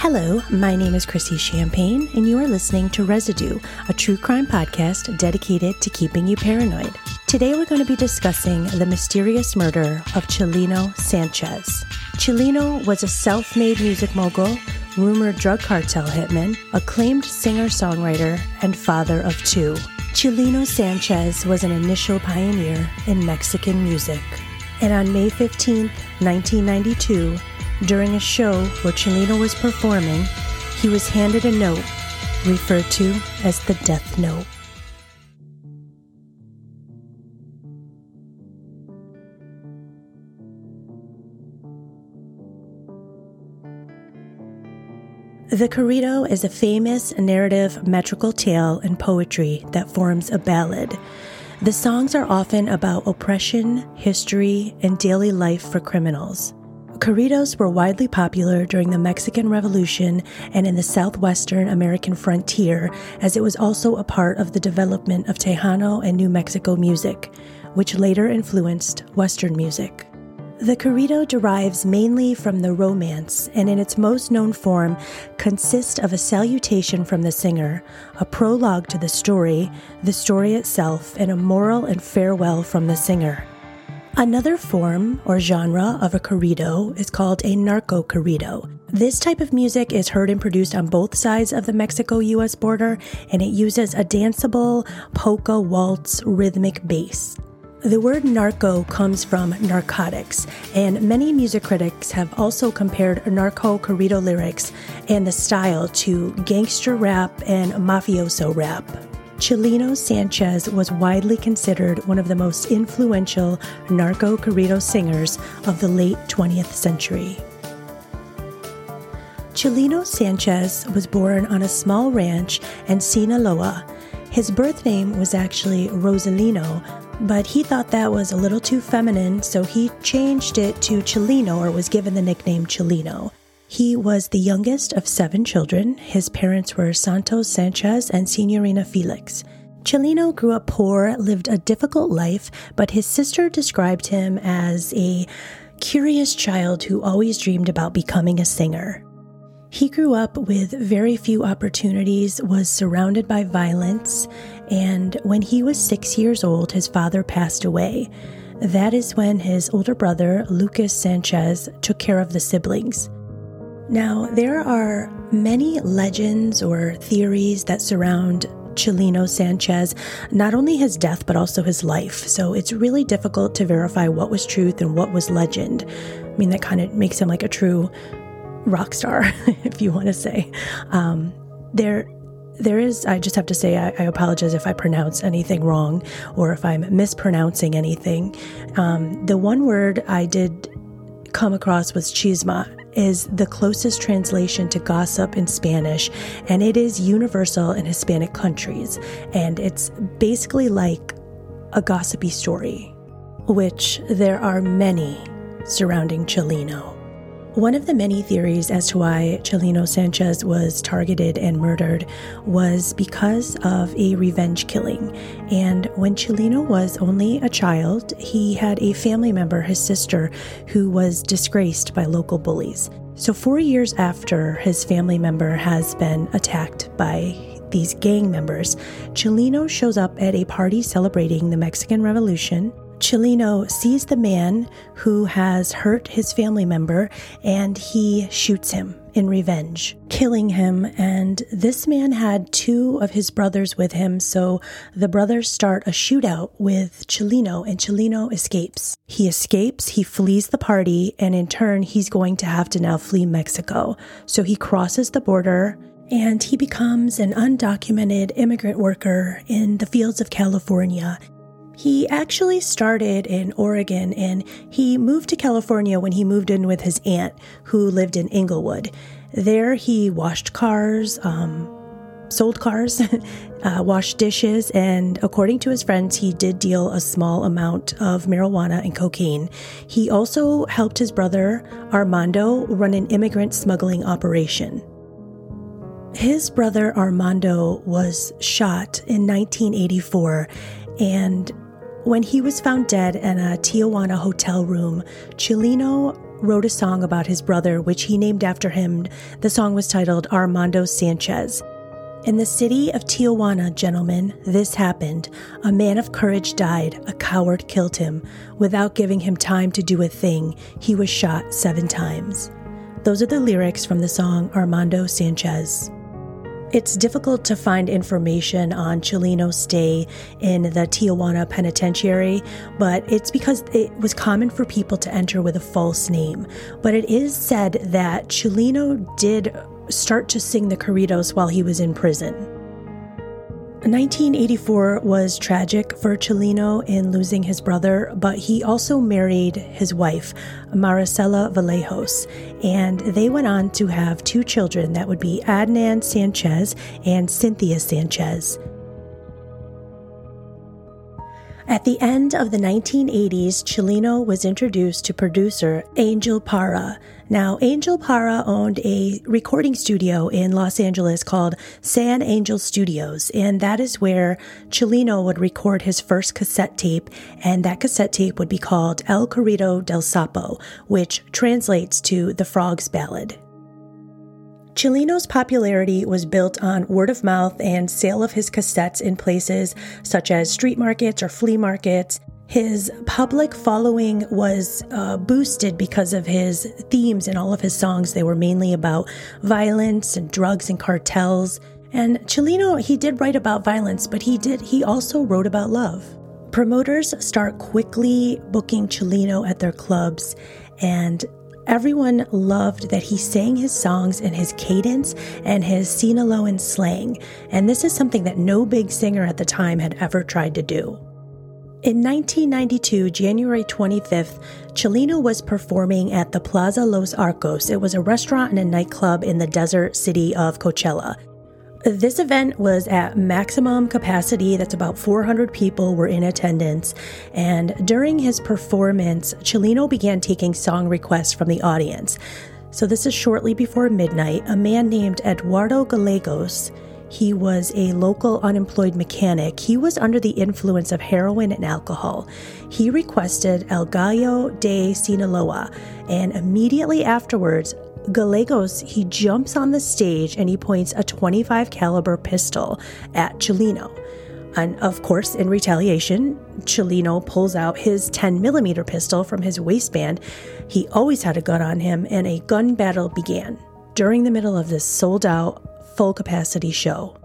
Hello, my name is Chrissy Champagne, and you are listening to Residue, a true crime podcast dedicated to keeping you paranoid. Today, we're going to be discussing the mysterious murder of Chalino Sanchez. Chalino was a self made music mogul, rumored drug cartel hitman, acclaimed singer songwriter, and father of two. Chalino Sanchez was an initial pioneer in Mexican music. And on May 15, 1992, during a show where Chalino was performing, he was handed a note referred to as the Death Note. The corrido is a famous narrative metrical tale and poetry that forms a ballad. The songs are often about oppression, history, and daily life for criminals. Corridos were widely popular during the Mexican Revolution and in the southwestern American frontier, as it was also a part of the development of Tejano and New Mexico music, which later influenced Western music. The corrido derives mainly from the romance and, in its most known form, consists of a salutation from the singer, a prologue to the story, the story itself, and a moral and farewell from the singer. Another form or genre of a corrido is called a narco corrido. This type of music is heard and produced on both sides of the Mexico US border, and it uses a danceable polka waltz rhythmic bass. The word narco comes from narcotics, and many music critics have also compared narco corrido lyrics and the style to gangster rap and mafioso rap. Chalino Sanchez was widely considered one of the most influential narco corrido singers of the late 20th century. Chalino Sanchez was born on a small ranch in Sinaloa. His birth name was actually Rosalino, but he thought that was a little too feminine, so he changed it to Chalino or was given the nickname Chalino. He was the youngest of seven children. His parents were Santos Sanchez and Senorina Felix. Chalino grew up poor, lived a difficult life, but his sister described him as a curious child who always dreamed about becoming a singer. He grew up with very few opportunities, was surrounded by violence, and when he was six years old, his father passed away. That is when his older brother, Lucas Sanchez, took care of the siblings. Now, there are many legends or theories that surround Chalino Sanchez, not only his death, but also his life. So it's really difficult to verify what was truth and what was legend. I mean, that kind of makes him like a true rock star, if you want to say. Um, there, there is, I just have to say, I, I, apologize if I pronounce anything wrong or if I'm mispronouncing anything. Um, the one word I did come across was chisma, is the closest translation to gossip in Spanish, and it is universal in Hispanic countries. And it's basically like a gossipy story, which there are many surrounding Chalino. One of the many theories as to why Chalino Sanchez was targeted and murdered was because of a revenge killing. And when Chalino was only a child, he had a family member, his sister, who was disgraced by local bullies. So, four years after his family member has been attacked by these gang members, Chalino shows up at a party celebrating the Mexican Revolution Chalino sees the man who has hurt his family member and he shoots him in revenge, killing him. And this man had two of his brothers with him, so the brothers start a shootout with Chalino, and Chalino escapes. He escapes, he flees the party, and in turn, he's going to have to now flee Mexico. So he crosses the border and he becomes an undocumented immigrant worker in the fields of California. He actually started in Oregon and he moved to California when he moved in with his aunt, who lived in Inglewood. There, he washed cars, um, sold cars, uh, washed dishes, and according to his friends, he did deal a small amount of marijuana and cocaine. He also helped his brother, Armando, run an immigrant smuggling operation. His brother Armando was shot in 1984, and when he was found dead in a Tijuana hotel room, Chalino wrote a song about his brother, which he named after him. The song was titled Armando Sanchez. In the city of Tijuana, gentlemen, this happened. A man of courage died, a coward killed him. Without giving him time to do a thing, he was shot seven times. Those are the lyrics from the song Armando Sanchez. It's difficult to find information on Chalino's stay in the Tijuana penitentiary, but it's because it was common for people to enter with a false name. But it is said that Chalino did start to sing the corridos while he was in prison. 1984 was tragic for Chalino in losing his brother, but he also married his wife, Maricela Vallejos, and they went on to have two children that would be Adán Sanchez and Cynthia Sanchez. At the end of the 1980s, Chalino was introduced to producer Angel Parra. Now, Angel Parra owned a recording studio in Los Angeles called San Angel Studios, and that is where Chalino would record his first cassette tape, and that cassette tape would be called El Corrido del Sapo, which translates to the Frog's Ballad. Chalino's popularity was built on word of mouth and sale of his cassettes in places such as street markets or flea markets. His public following was uh, boosted because of his themes in all of his songs. They were mainly about violence and drugs and cartels. And Chalino, he did write about violence, but he did he also wrote about love. Promoters start quickly booking Chalino at their clubs, and Everyone loved that he sang his songs in his cadence and his Sinaloan slang, and this is something that no big singer at the time had ever tried to do. In 1992, January 25th, Chalino was performing at the Plaza Los Arcos. It was a restaurant and a nightclub in the desert city of Coachella. This event was at maximum capacity. That's about 400 people were in attendance. And during his performance, Chalino began taking song requests from the audience. So, this is shortly before midnight. A man named Eduardo Gallegos, he was a local unemployed mechanic. He was under the influence of heroin and alcohol. He requested El Gallo de Sinaloa, and immediately afterwards, Gallegos, he jumps on the stage and he points a 25 caliber pistol at Chalino. And of course, in retaliation, Chalino pulls out his 10 millimeter pistol from his waistband. He always had a gun on him, and a gun battle began during the middle of this sold out, full capacity show.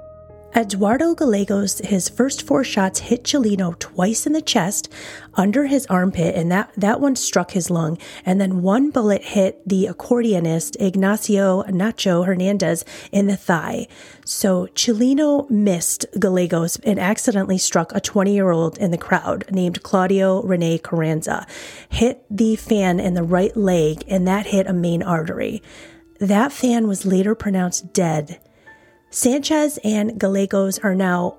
Eduardo Gallegos, his first four shots hit Chalino twice in the chest, under his armpit, and that, that one struck his lung. And then one bullet hit the accordionist, Ignacio Nacho Hernandez, in the thigh. So Chalino missed Gallegos and accidentally struck a 20 year old in the crowd named Claudio Rene Carranza, hit the fan in the right leg, and that hit a main artery. That fan was later pronounced dead Sanchez and Gallegos are now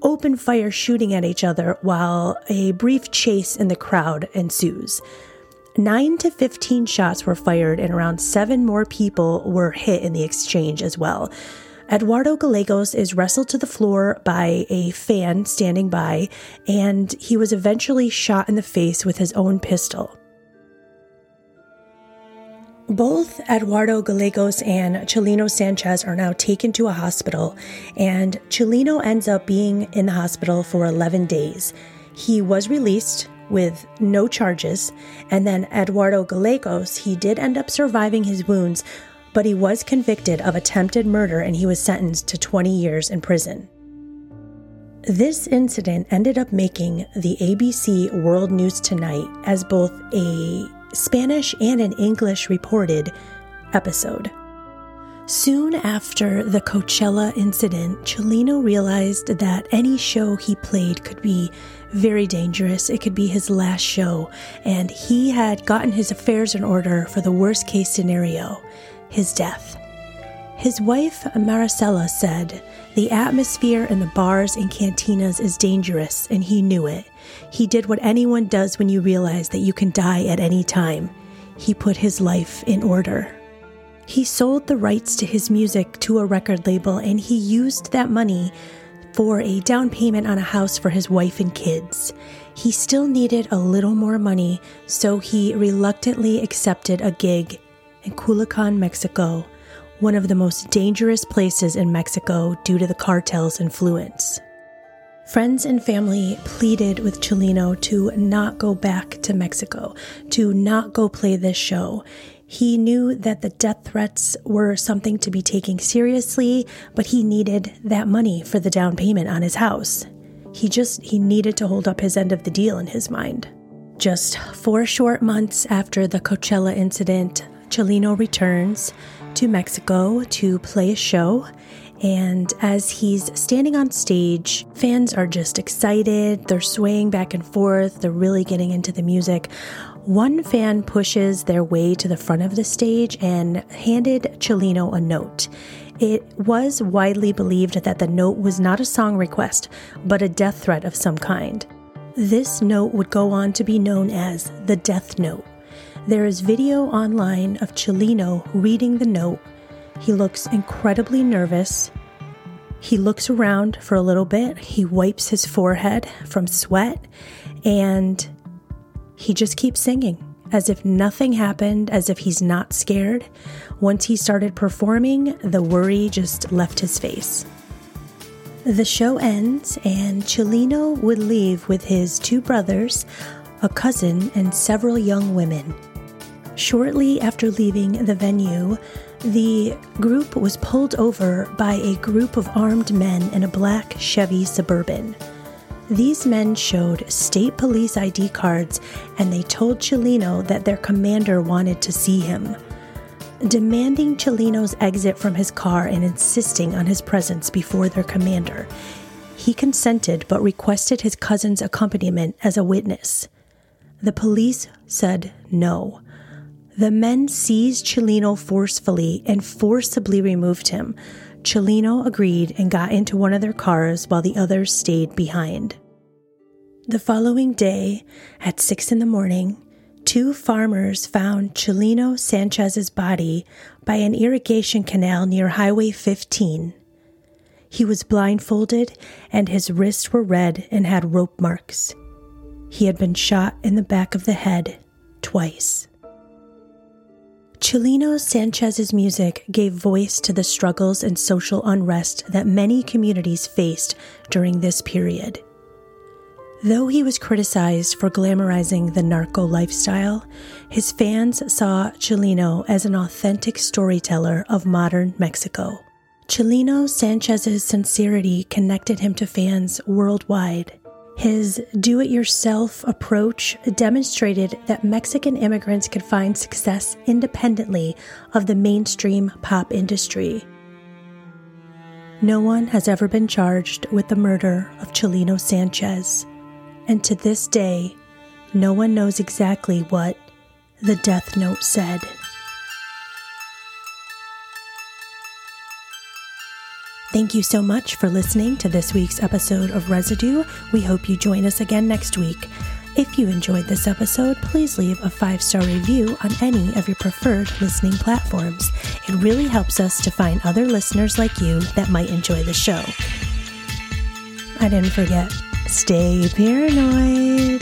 open fire shooting at each other while a brief chase in the crowd ensues. 9 to 15 shots were fired, and around seven more people were hit in the exchange as well. Eduardo Gallegos is wrestled to the floor by a fan standing by, and he was eventually shot in the face with his own pistol. Both Eduardo Gallegos and Chalino Sanchez are now taken to a hospital, and Chalino ends up being in the hospital for 11 days. He was released with no charges, and then Eduardo Gallegos, he did end up surviving his wounds, but he was convicted of attempted murder and he was sentenced to 20 years in prison. This incident ended up making the ABC World News Tonight as both a Spanish and an English reported episode. Soon after the Coachella incident, Chalino realized that any show he played could be very dangerous. It could be his last show, and he had gotten his affairs in order for the worst case scenario his death. His wife, Maricela, said, The atmosphere in the bars and cantinas is dangerous, and he knew it. He did what anyone does when you realize that you can die at any time. He put his life in order. He sold the rights to his music to a record label and he used that money for a down payment on a house for his wife and kids. He still needed a little more money, so he reluctantly accepted a gig in Culiacan, Mexico, one of the most dangerous places in Mexico due to the cartel's influence. Friends and family pleaded with Chalino to not go back to Mexico, to not go play this show. He knew that the death threats were something to be taken seriously, but he needed that money for the down payment on his house. He just he needed to hold up his end of the deal in his mind. Just 4 short months after the Coachella incident, Chalino returns to Mexico to play a show and as he's standing on stage, fans are just excited. They're swaying back and forth. They're really getting into the music. One fan pushes their way to the front of the stage and handed Chalino a note. It was widely believed that the note was not a song request, but a death threat of some kind. This note would go on to be known as the Death Note. There is video online of Chalino reading the note he looks incredibly nervous. He looks around for a little bit. He wipes his forehead from sweat and he just keeps singing as if nothing happened, as if he's not scared. Once he started performing, the worry just left his face. The show ends, and Chalino would leave with his two brothers, a cousin, and several young women. Shortly after leaving the venue, the group was pulled over by a group of armed men in a black Chevy Suburban. These men showed state police ID cards and they told Chalino that their commander wanted to see him. Demanding Chalino's exit from his car and insisting on his presence before their commander, he consented but requested his cousin's accompaniment as a witness. The police said no. The men seized Chalino forcefully and forcibly removed him. Chalino agreed and got into one of their cars while the others stayed behind. The following day, at six in the morning, two farmers found Chalino Sanchez's body by an irrigation canal near Highway 15. He was blindfolded and his wrists were red and had rope marks. He had been shot in the back of the head twice. Chalino Sanchez's music gave voice to the struggles and social unrest that many communities faced during this period. Though he was criticized for glamorizing the narco lifestyle, his fans saw Chalino as an authentic storyteller of modern Mexico. Chalino Sanchez's sincerity connected him to fans worldwide his do it yourself approach demonstrated that Mexican immigrants could find success independently of the mainstream pop industry. No one has ever been charged with the murder of Chalino Sanchez, and to this day, no one knows exactly what the death note said. Thank you so much for listening to this week's episode of Residue. We hope you join us again next week. If you enjoyed this episode, please leave a five star review on any of your preferred listening platforms. It really helps us to find other listeners like you that might enjoy the show. I didn't forget, stay paranoid.